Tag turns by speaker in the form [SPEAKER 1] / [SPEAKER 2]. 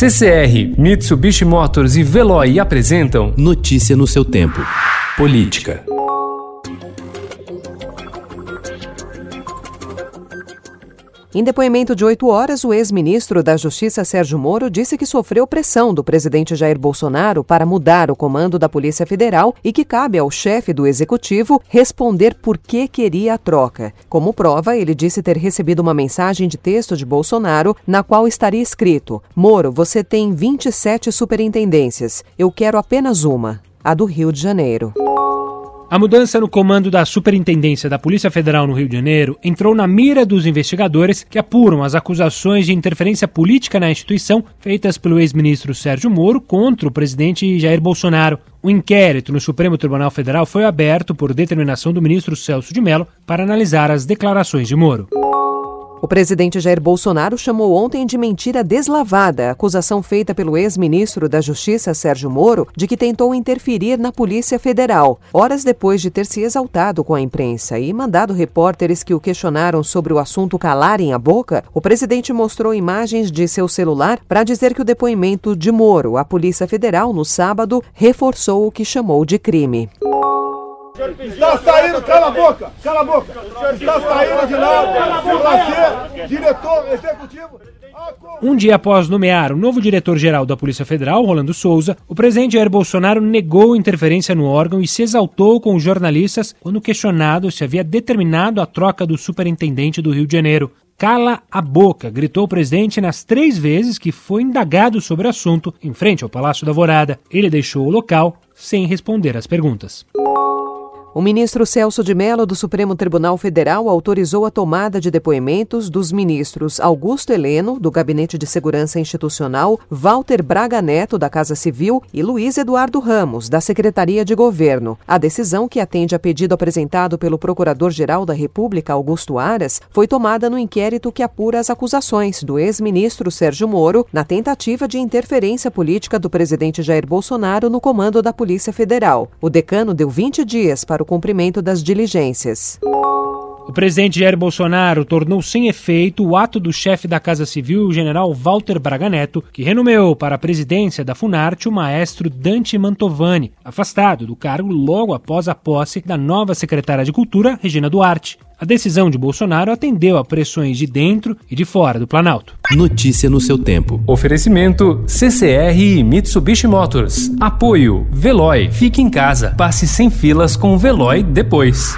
[SPEAKER 1] CCR, Mitsubishi Motors e Veloy apresentam
[SPEAKER 2] Notícia no seu tempo. Política.
[SPEAKER 3] Em depoimento de oito horas, o ex-ministro da Justiça Sérgio Moro disse que sofreu pressão do presidente Jair Bolsonaro para mudar o comando da Polícia Federal e que cabe ao chefe do executivo responder por que queria a troca. Como prova, ele disse ter recebido uma mensagem de texto de Bolsonaro na qual estaria escrito: Moro, você tem 27 superintendências. Eu quero apenas uma, a do Rio de Janeiro.
[SPEAKER 4] A mudança no comando da Superintendência da Polícia Federal no Rio de Janeiro entrou na mira dos investigadores que apuram as acusações de interferência política na instituição feitas pelo ex-ministro Sérgio Moro contra o presidente Jair Bolsonaro. O inquérito no Supremo Tribunal Federal foi aberto por determinação do ministro Celso de Mello para analisar as declarações de Moro.
[SPEAKER 3] O presidente Jair Bolsonaro chamou ontem de mentira deslavada a acusação feita pelo ex-ministro da Justiça, Sérgio Moro, de que tentou interferir na Polícia Federal, horas depois de ter se exaltado com a imprensa e mandado repórteres que o questionaram sobre o assunto calarem a boca. O presidente mostrou imagens de seu celular para dizer que o depoimento de Moro à Polícia Federal no sábado reforçou o que chamou de crime.
[SPEAKER 5] Está saindo, cala a boca, cala a boca. Está saindo de lá para ser diretor executivo.
[SPEAKER 4] Um dia após nomear o novo diretor-geral da Polícia Federal, Rolando Souza, o presidente Jair Bolsonaro negou interferência no órgão e se exaltou com os jornalistas quando questionado se havia determinado a troca do superintendente do Rio de Janeiro. Cala a boca, gritou o presidente nas três vezes que foi indagado sobre o assunto em frente ao Palácio da Vorada. Ele deixou o local sem responder às perguntas.
[SPEAKER 3] O ministro Celso de Mello do Supremo Tribunal Federal autorizou a tomada de depoimentos dos ministros Augusto Heleno, do Gabinete de Segurança Institucional, Walter Braga Neto, da Casa Civil, e Luiz Eduardo Ramos, da Secretaria de Governo. A decisão, que atende a pedido apresentado pelo Procurador-Geral da República, Augusto Aras, foi tomada no inquérito que apura as acusações do ex-ministro Sérgio Moro na tentativa de interferência política do presidente Jair Bolsonaro no comando da Polícia Federal. O decano deu 20 dias para para o cumprimento das diligências.
[SPEAKER 4] O presidente Jair Bolsonaro tornou sem efeito o ato do chefe da Casa Civil, o general Walter Braga Neto, que renomeou para a presidência da Funarte o maestro Dante Mantovani, afastado do cargo logo após a posse da nova secretária de Cultura, Regina Duarte. A decisão de Bolsonaro atendeu a pressões de dentro e de fora do Planalto.
[SPEAKER 2] Notícia no seu tempo.
[SPEAKER 1] Oferecimento CCR e Mitsubishi Motors. Apoio Veloy. Fique em casa. Passe sem filas com o Veloy depois.